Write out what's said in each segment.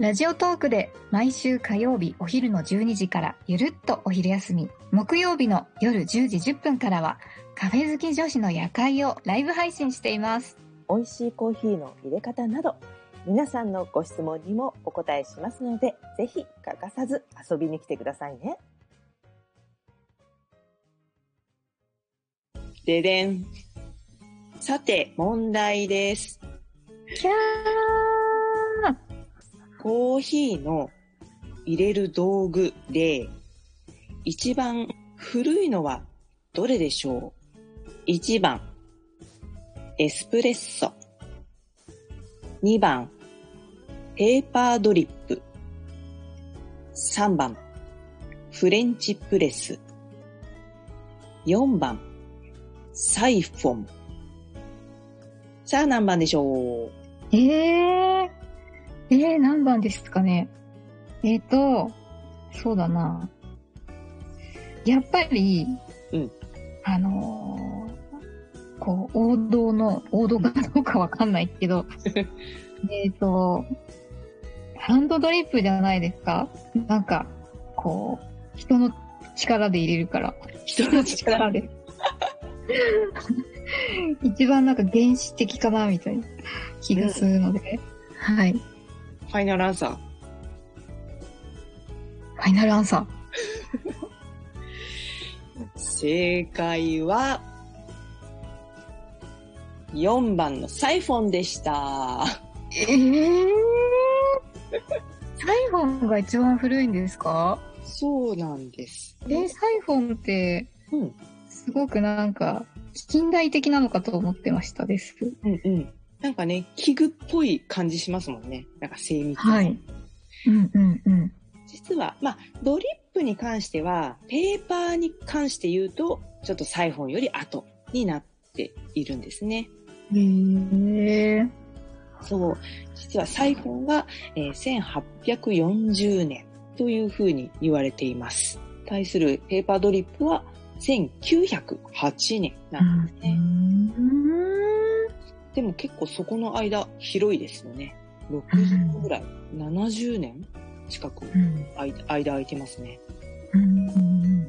ラジオトークで毎週火曜日お昼の12時からゆるっとお昼休み、木曜日の夜10時10分からはカフェ好き女子の夜会をライブ配信しています。美味しいコーヒーの入れ方など皆さんのご質問にもお答えしますのでぜひ欠かさず遊びに来てくださいね。ででん。さて、問題です。キャーコーヒーの入れる道具で、一番古いのはどれでしょう ?1 番、エスプレッソ。2番、ペーパードリップ。3番、フレンチプレス。4番、サイフォン。さあ何番でしょう？えー、えー、何番ですかね？えっ、と、そうだな。やっぱり、うんあのーこう、王道の、王道かどうかわかんないけど、えっと、ハンドドリップじゃないですか？なんか、こう、人の力で入れるから。人の力で。一番なんか原始的かな、みたいな気がするので。はい。フファイナルアンサー。ァイナルアンサ正解は、4番のサイフォンでした。ー。ええサイフォンが一番古いんですか？そうなんです。えーサイフォンって、うん。すごくなんか、近代的なのかと思ってましたです。うんうん。なんかね、器具っぽい感じしますもんね。なんか精密な。はい。うんうんうん。実は、まあ、ドリップに関しては、ペーパーに関して言うと、ちょっとサイフォンより後になっているんですね。へえ。そう。実はサイフォンは、えー1840年というふうに言われています。対するペーパードリップは1908年なんですね。でも結構そこの間広いですよね。60年ぐらい、70年？近くうん間間空いてますね。うんうん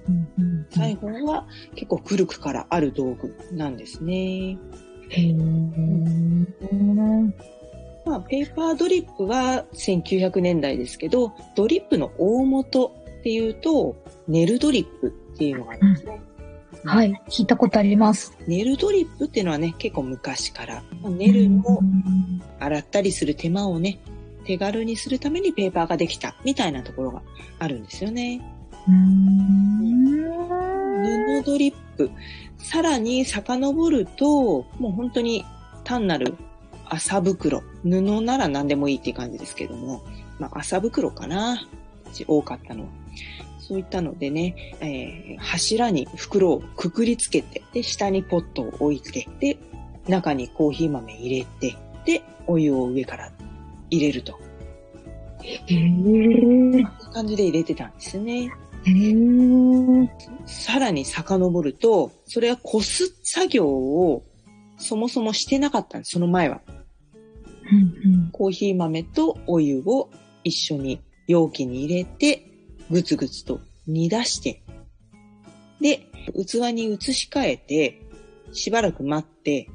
うんうんサイフォンは結構古くからある道具なんですね。へえ。まあ、ペーパードリップは1900年代ですけど、ドリップの大元っていうと、ネルドリップっていうのがあるんですね。はい、聞いたことあります。ネルドリップっていうのはね、結構昔から、ネルを洗ったりする手間をね、手軽にするためにペーパーができたみたいなところがあるんですよね。布ドリップ。さらに遡ると、もう本当に単なる麻袋。布なら何でもいいっていう感じですけども、まあ麻袋かな。多かったのは。そういったのでね、えー柱に袋をくくりつけて、で、下にポットを置いて、で、中にコーヒー豆入れて、で、お湯を上から入れると。へえ。こんな感じで入れてたんですね。さらに遡ると、それはこす作業をそもそもしてなかったんです、その前は。うんコーヒー豆とお湯を一緒に容器に入れて、ぐつぐつと煮出して、で、器に移し替えて、しばらく待って、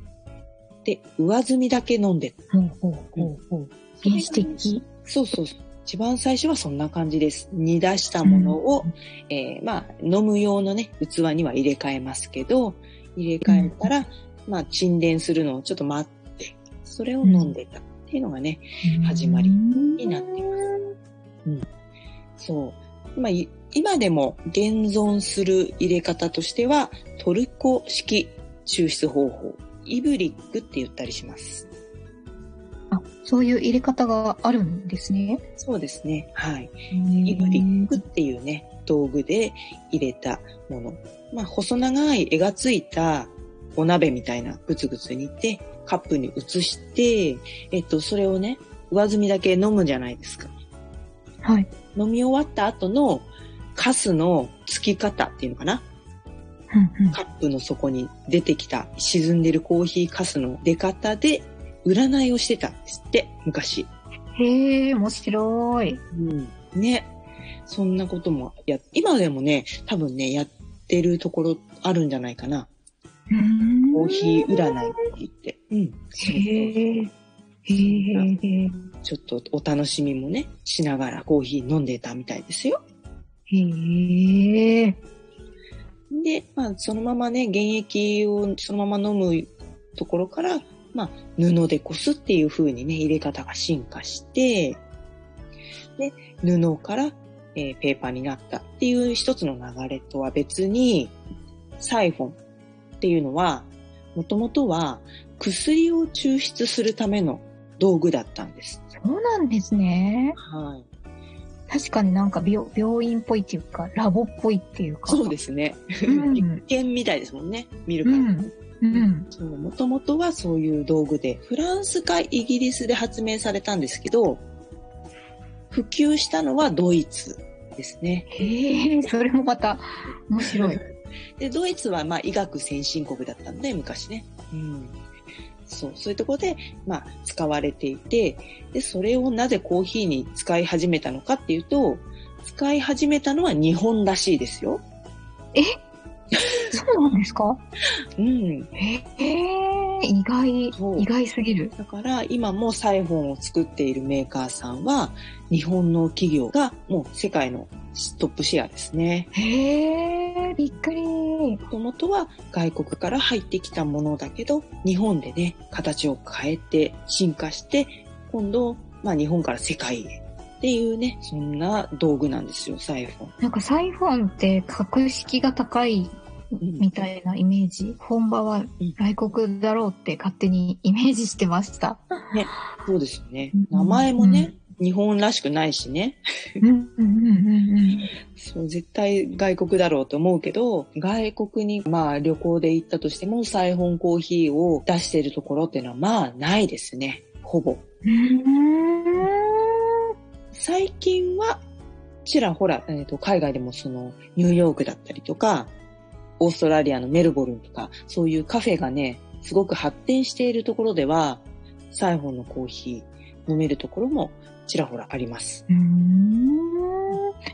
で、上澄みだけ飲んで。うん。ほうほうほうほう。原始的？そうそうそう。一番最初はそんな感じです。煮出したものを、えーまあ、飲む用のね、器には入れ替えますけど、入れ替えたら、まあ、沈殿するのをちょっと待って、それを飲んでたっていうのがね、始まりになっています。うん。そう。まあ、い今でも現存する入れ方としては、トルコ式抽出方法、イブリックって言ったりします。あ、そういう入れ方があるんですね。そうですね。はい。イイブリックっていうね、道具で入れたもの。まあ、細長い絵がついたお鍋みたいなグツグツ煮て、カップに移して、えっと、それをね、上澄みだけ飲むじゃないですか。はい。飲み終わった後のカスのつき方っていうのかな？うんうんカップの底に出てきた沈んでるコーヒーカスの出方で占いをしてたんですって、昔。へえ、面白い。うん。ね。そんなこともや、今でもね、多分ね、やってるところあるんじゃないかな。コーヒー占いって言って。うん。そうへえ。へえ。ちょっとお楽しみもね、しながらコーヒー飲んでたみたいですよ。へえ。で、まあ、そのままね、原液をそのまま飲むところから、まあ、布でこすっていう風にね、入れ方が進化して、で、布から、えーペーパーになったっていう一つの流れとは別に、サイフォンっていうのは、もともとは薬を抽出するための道具だったんです。そうなんですね。はい。確かになんか病病院っぽいっていうか、ラボっぽいっていうか。そうですね。うん実験みたいですもんね。見るから。うん。もともとはそういう道具で、フランスかイギリスで発明されたんですけど、普及したのはドイツですね。へえ、それもまた面白い。で、ドイツはまあ医学先進国だったんで、昔ね。うん。そう、そういうところで、まあ、使われていて、で、それをなぜコーヒーに使い始めたのかっていうと、使い始めたのは日本らしいですよ。そうなんですか？うん。へえ、意外意外すぎる。だから今もサイフォンを作っているメーカーさんは日本の企業がもう世界のトップシェアですね。へえ、びっくり。もともとは外国から入ってきたものだけど日本でね、形を変えて進化して今度、まあ日本から世界へっていうね、そんな道具なんですよ、サイフォン。なんかサイフォンって格式が高いうんみたいなイメージ。本場は外国だろうって勝手にイメージしてました。そうですよねうん。名前もね、日本らしくないしね。うんうんうんうんそう、絶対外国だろうと思うけど、外国にまあ旅行で行ったとしても、サイフォンコーヒーを出しているところっていうのはまあないですね。ほぼ。うん。最近は、ちらほら、えーと、海外でもその、ニューヨークだったりとか、オーストラリアのメルボルンとか、そういうカフェがね、すごく発展しているところでは、サイフォンのコーヒー飲めるところもちらほらあります。うーん。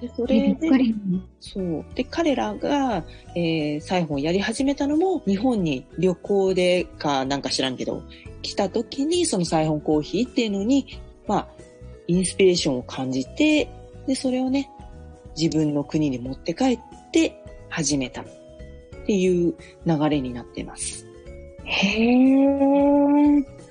でそびれでっくり。そう。で、彼らが、えー、サイフォンをやり始めたのも、日本に旅行でかなんか知らんけど、来た時にそのサイフォンコーヒーっていうのに、まあ、インスピレーションを感じて、で、それをね、自分の国に持って帰って始めたっていう流れになってます。へえ。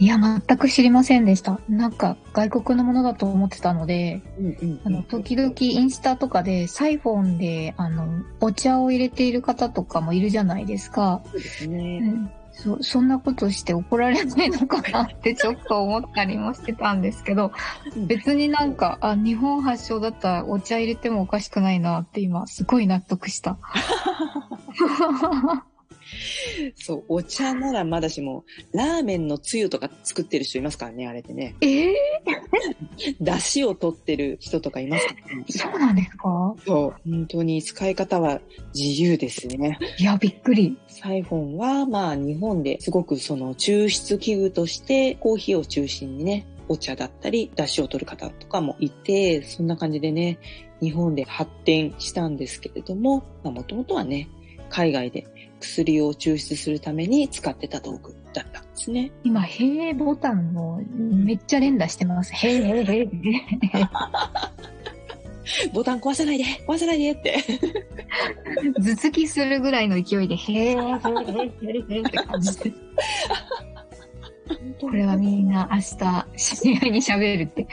いや、全く知りませんでした。なんか、外国のものだと思ってたので、うんうんあの、時々インスタとかで、サイフォンで、あの、お茶を入れている方とかもいるじゃないですか。そうですうね。ん。そ、そんなことして怒られないのかなって ちょっと思ったりもしてたんですけど、別になんか、あ、日本発祥だったらお茶入れてもおかしくないなって今、すごい納得した。そう、お茶ならまだしも、ラーメンのつゆとか作ってる人いますからね、あれでね。ええ 出汁を取ってる人とかいますからね。そうなんですか？そう、本当に使い方は自由ですね。いや、びっくり。サイフォンは、まあ日本ですごくその抽出器具としてコーヒーを中心にね、お茶だったり、出汁を取る方とかもいて、そんな感じでね、日本で発展したんですけれども、まあもともとはね、海外で薬を抽出するために使ってた道具だったんですね。今、へえボタンをめっちゃ連打してます。へえへえへえ。ボタン壊さないで壊さないでって。頭突きするぐらいの勢いで、へえへえへえへえって感じで。これはみんな明日、知り合いに喋るって。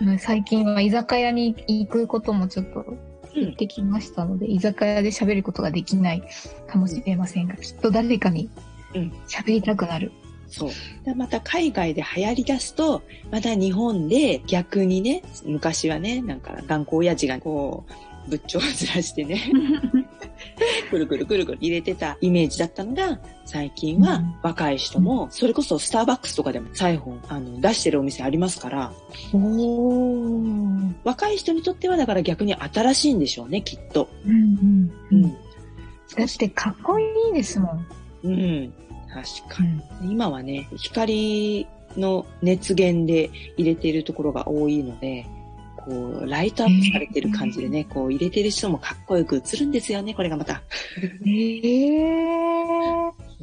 うん最近は居酒屋に行くこともちょっとうんできましたので、居酒屋で喋ることができないかもしれませんが、きっと誰かにうん喋りたくなる。そう。でまた海外で流行り出すと、また日本で逆にね、昔はね、なんか頑固親父がこう、仏頂をずらしてね、くるくるくるくる入れてたイメージだったのが、最近はうん若い人も、それこそスターバックスとかでもサイあの出してるお店ありますから。若い人にとってはだから逆に新しいんでしょうね、きっと。うんうんううんん。だってかっこいいですもん。うん。確かうんに。今はね、光の熱源で入れているところが多いので、こう、ライトアップされてる感じでね、こう入れてる人もかっこよく映るんですよね、これがまた。え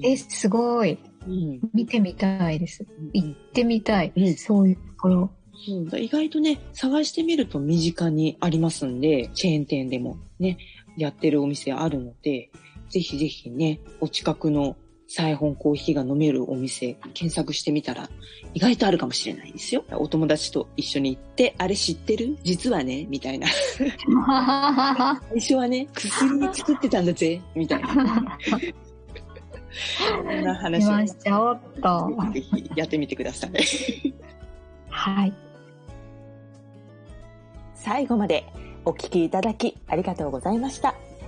ええ、すごい。うん。見てみたいです。行ってみたい。うんそういうところ。そうだ意外とね、探してみると身近にありますんで、チェーン店でもね、やってるお店あるので、ぜひぜひね、お近くのサイホンコーヒーが飲めるお店検索してみたら意外とあるかもしれないですよ。お友達と一緒に行って、あれ知ってる？実はね、みたいな。最初はね、薬作ってたんだぜ、みたいな。そんな話をしちゃおっと。ぜひやってみてください。はい。最後までお聞きいただきありがとうございました。